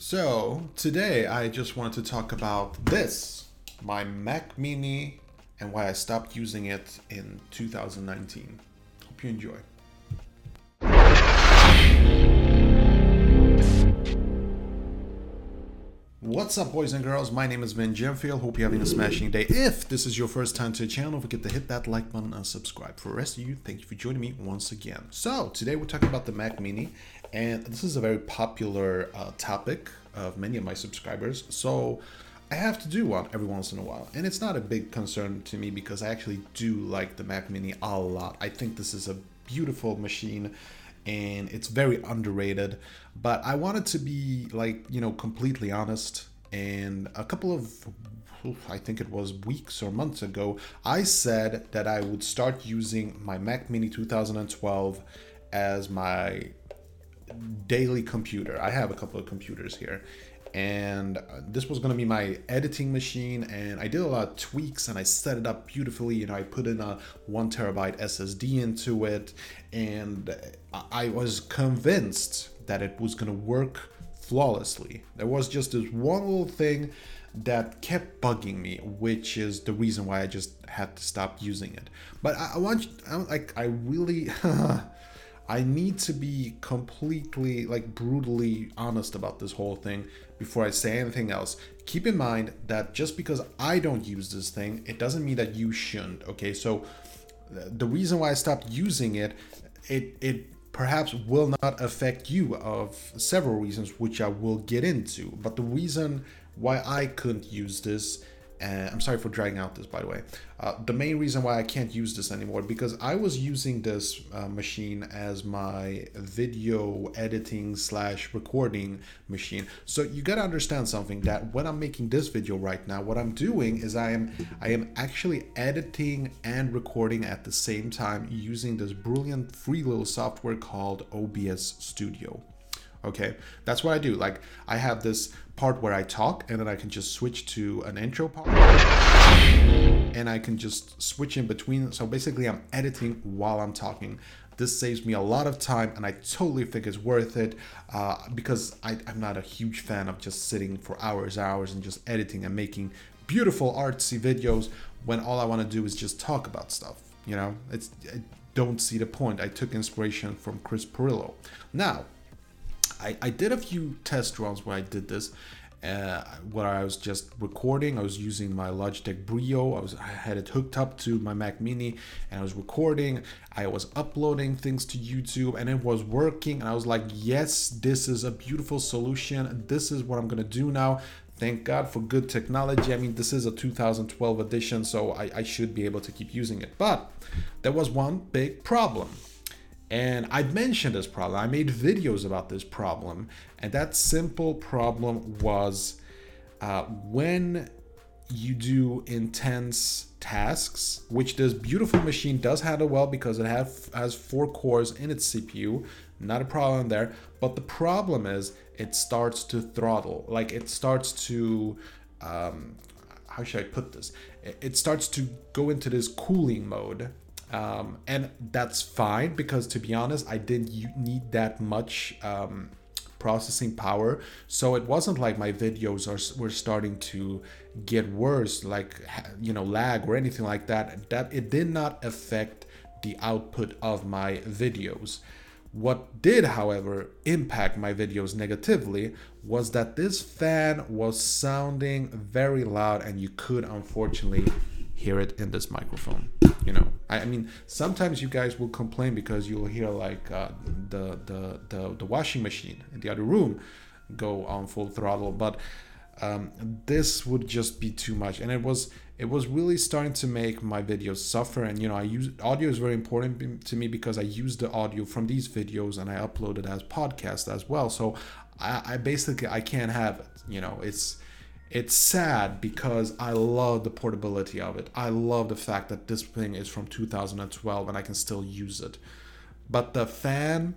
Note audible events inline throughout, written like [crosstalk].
So, today I just wanted to talk about this my Mac Mini and why I stopped using it in 2019. Hope you enjoy. What's up, boys and girls? My name is Vin Gemfield. Hope you're having a smashing day. If this is your first time to the channel, don't forget to hit that like button and subscribe. For the rest of you, thank you for joining me once again. So, today we're talking about the Mac Mini, and this is a very popular uh, topic of many of my subscribers. So, I have to do one every once in a while. And it's not a big concern to me because I actually do like the Mac Mini a lot. I think this is a beautiful machine and it's very underrated. But I wanted to be like, you know, completely honest. And a couple of, I think it was weeks or months ago, I said that I would start using my Mac Mini 2012 as my daily computer. I have a couple of computers here. And uh, this was going to be my editing machine, and I did a lot of tweaks and I set it up beautifully. You know, I put in a one terabyte SSD into it, and uh, I was convinced that it was going to work flawlessly. There was just this one little thing that kept bugging me, which is the reason why I just had to stop using it. But I, I want, I, like, I really. [laughs] I need to be completely, like, brutally honest about this whole thing before I say anything else. Keep in mind that just because I don't use this thing, it doesn't mean that you shouldn't. Okay, so the reason why I stopped using it, it it perhaps will not affect you of several reasons, which I will get into. But the reason why I couldn't use this and I'm sorry for dragging out this, by the way. Uh, the main reason why I can't use this anymore because I was using this uh, machine as my video editing slash recording machine. So you gotta understand something that when I'm making this video right now, what I'm doing is I am I am actually editing and recording at the same time using this brilliant free little software called OBS Studio. Okay, that's what I do. Like I have this part where I talk, and then I can just switch to an intro part, and I can just switch in between. So basically, I'm editing while I'm talking. This saves me a lot of time, and I totally think it's worth it uh, because I, I'm not a huge fan of just sitting for hours, hours, and just editing and making beautiful artsy videos when all I want to do is just talk about stuff. You know, it's I don't see the point. I took inspiration from Chris Pirillo. Now, I, I did a few test runs where I did this. Uh, where I was just recording. I was using my Logitech Brio. I was I had it hooked up to my Mac Mini, and I was recording. I was uploading things to YouTube, and it was working. And I was like, "Yes, this is a beautiful solution. This is what I'm gonna do now." Thank God for good technology. I mean, this is a 2012 edition, so I, I should be able to keep using it. But there was one big problem. And I mentioned this problem. I made videos about this problem. And that simple problem was uh, when you do intense tasks, which this beautiful machine does handle well because it have, has four cores in its CPU. Not a problem there. But the problem is it starts to throttle. Like it starts to, um, how should I put this? It starts to go into this cooling mode um, and that's fine because to be honest, I didn't need that much um, processing power. So it wasn't like my videos are were starting to get worse, like you know lag or anything like that. That it did not affect the output of my videos. What did, however, impact my videos negatively was that this fan was sounding very loud and you could unfortunately hear it in this microphone you know? I, I mean sometimes you guys will complain because you'll hear like uh, the, the the the washing machine in the other room go on full throttle but um, this would just be too much. And it was it was really starting to make my videos suffer. And you know i use audio is very important to me because i use the audio from these videos and i upload it as podcast as well. So i, I basically i can't have it you know? It's it's sad because I love the portability of it. I love the fact that this thing is from 2012 and I can still use it. But the fan,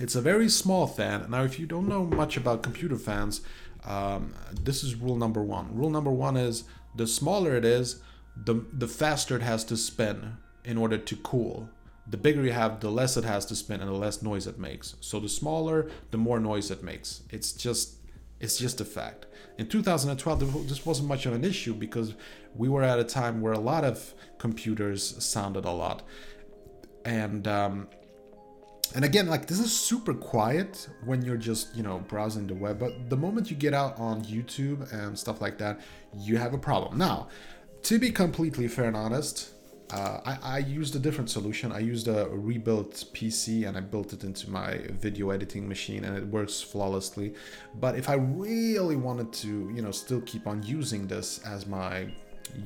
it's a very small fan. Now, if you don't know much about computer fans, um, this is rule number one. Rule number one is the smaller it is, the, the faster it has to spin in order to cool. The bigger you have, the less it has to spin and the less noise it makes. So the smaller, the more noise it makes. It's just It's just a fact. In 2012, this wasn't much of an issue because we were at a time where a lot of computers sounded a lot. And um, and again, like this is super quiet when you're just, you know, browsing the web. But the moment you get out on YouTube and stuff like that, you have a problem. Now, to be completely fair and honest, uh, I, I, used a different solution. I used a rebuilt PC and I built it into my video editing machine and it works flawlessly. But if I really wanted to, you know, still keep on using this as my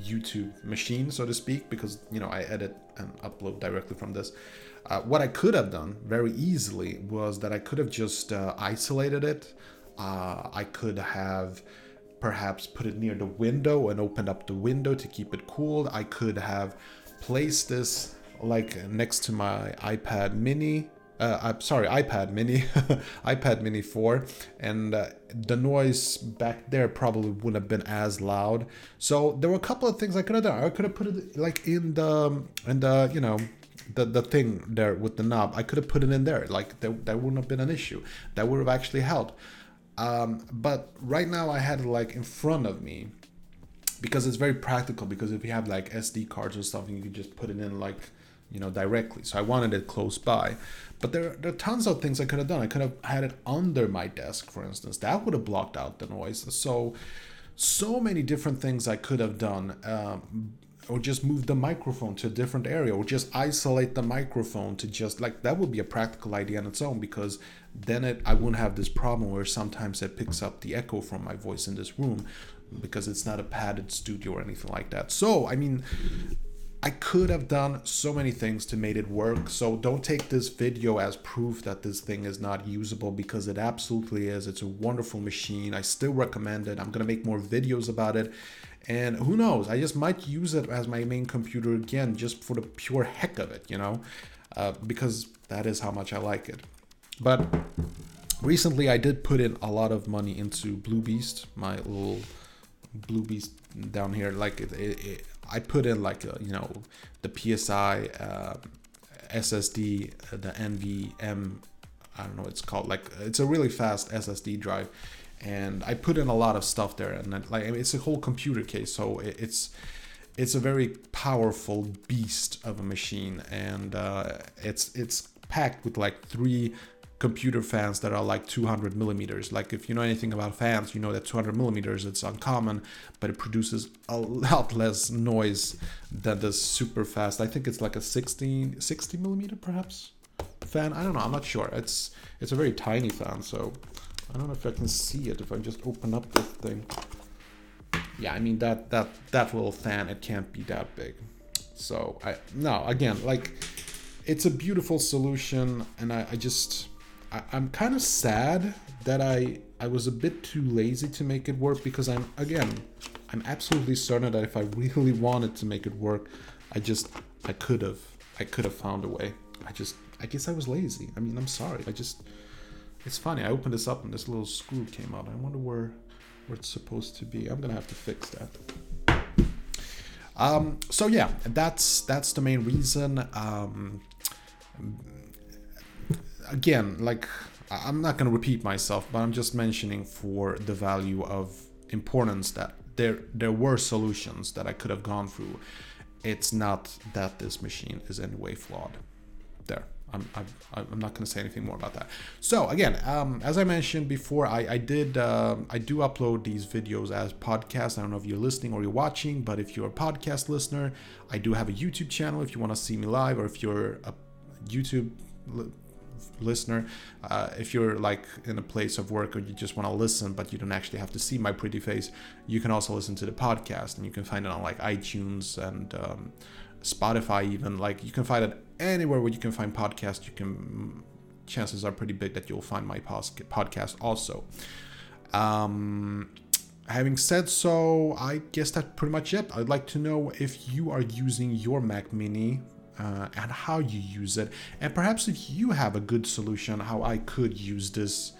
YouTube machine, so to speak, because, you know, I edit and upload directly from this, uh, what I could have done very easily was that I could have just uh, isolated it. Uh, I could have perhaps put it near the window and opened up the window to keep it cooled. I could have placed this like next to my iPad mini. Uh, I'm sorry, iPad mini, [laughs] iPad mini 4, and uh, the noise back there probably wouldn't have been as loud. So there were a couple of things I could have done. I could have put it like in the in the you know the, the thing there with the knob, I could have put it in there. Like that, that wouldn't have been an issue. That would have actually helped. Um, but right now I had it like in front of me because it's very practical because if you have like SD cards or something, you can just put it in like, you know, directly. So I wanted it close by. But there, there are tons of things I could have done. I could have had it under my desk, for instance. That would have blocked out the noise. So, so many different things I could have done. Um, or just move the microphone to a different area or just isolate the microphone to just like that would be a practical idea on its own because then it I wouldn't have this problem where sometimes it picks up the echo from my voice in this room because it's not a padded studio or anything like that. So, I mean, I could have done so many things to make it work. So don't take this video as proof that this thing is not usable because it absolutely is. It's a wonderful machine. I still recommend it. I'm going to make more videos about it. And who knows, I just might use it as my main computer again, just for the pure heck of it, you know, uh, because that is how much I like it. But recently I did put in a lot of money into Blue Beast, my little Blue Beast down here. Like it, it, it I put in like, a, uh, you know, the PSI uh, SSD, uh, the NVM, I don't know, what it's called like, it's a really fast SSD drive and I put in a lot of stuff there, and like it's a whole computer case, so it's it's a very powerful beast of a machine, and uh, it's it's packed with like three computer fans that are like 200 millimeters. Like if you know anything about fans, you know that 200 millimeters it's uncommon, but it produces a lot less noise than the super fast. I think it's like a 60 60 millimeter perhaps fan. I don't know. I'm not sure. It's it's a very tiny fan, so I don't know if I can see it if I just open up this thing. Yeah, I mean that that that little fan it can't be that big. So I no again like it's a beautiful solution and I, I just I, I'm kind of sad that I I was a bit too lazy to make it work because I'm again I'm absolutely certain that if I really [laughs] wanted to make it work, I just I could have I could have found a way. I just I guess I was lazy. I mean I'm sorry. I just it's funny, I opened this up and this little screw came out. I wonder where, where it's supposed to be. I'm gonna have to fix that. Um, so yeah, that's that's the main reason. Um, again, like I'm not gonna repeat myself, but I'm just mentioning for the value of importance that there there were solutions that I could have gone through. It's not that this machine is any way flawed. I'm, I'm not going to say anything more about that. So again, um, as I mentioned before, I, I did uh, I do upload these videos as podcasts. I don't know if you're listening or you're watching, but if you're a podcast listener, I do have a YouTube channel. If you want to see me live, or if you're a YouTube li- listener, uh, if you're like in a place of work or you just want to listen, but you don't actually have to see my pretty face, you can also listen to the podcast, and you can find it on like iTunes and um, Spotify, even like you can find it anywhere where you can find podcasts, you can. Chances are pretty big that you'll find my podcast also. Um, having said so, I guess that's pretty much it. I'd like to know if you are using your Mac Mini uh, and how you use it, and perhaps if you have a good solution how I could use this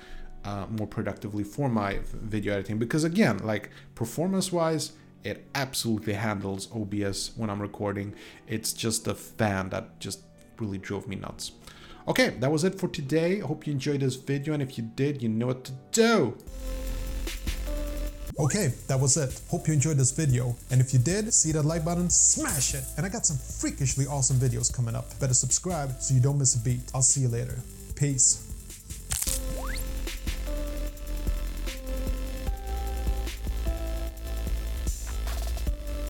uh, more productively for my video editing. Because again, like performance wise, it absolutely handles OBS when I'm recording. It's just a fan that just really drove me nuts. Okay, that was it for today. I hope you enjoyed this video, and if you did, you know what to do. Okay, that was it. Hope you enjoyed this video. And if you did, see that like button, smash it. And I got some freakishly awesome videos coming up. Better subscribe so you don't miss a beat. I'll see you later. Peace.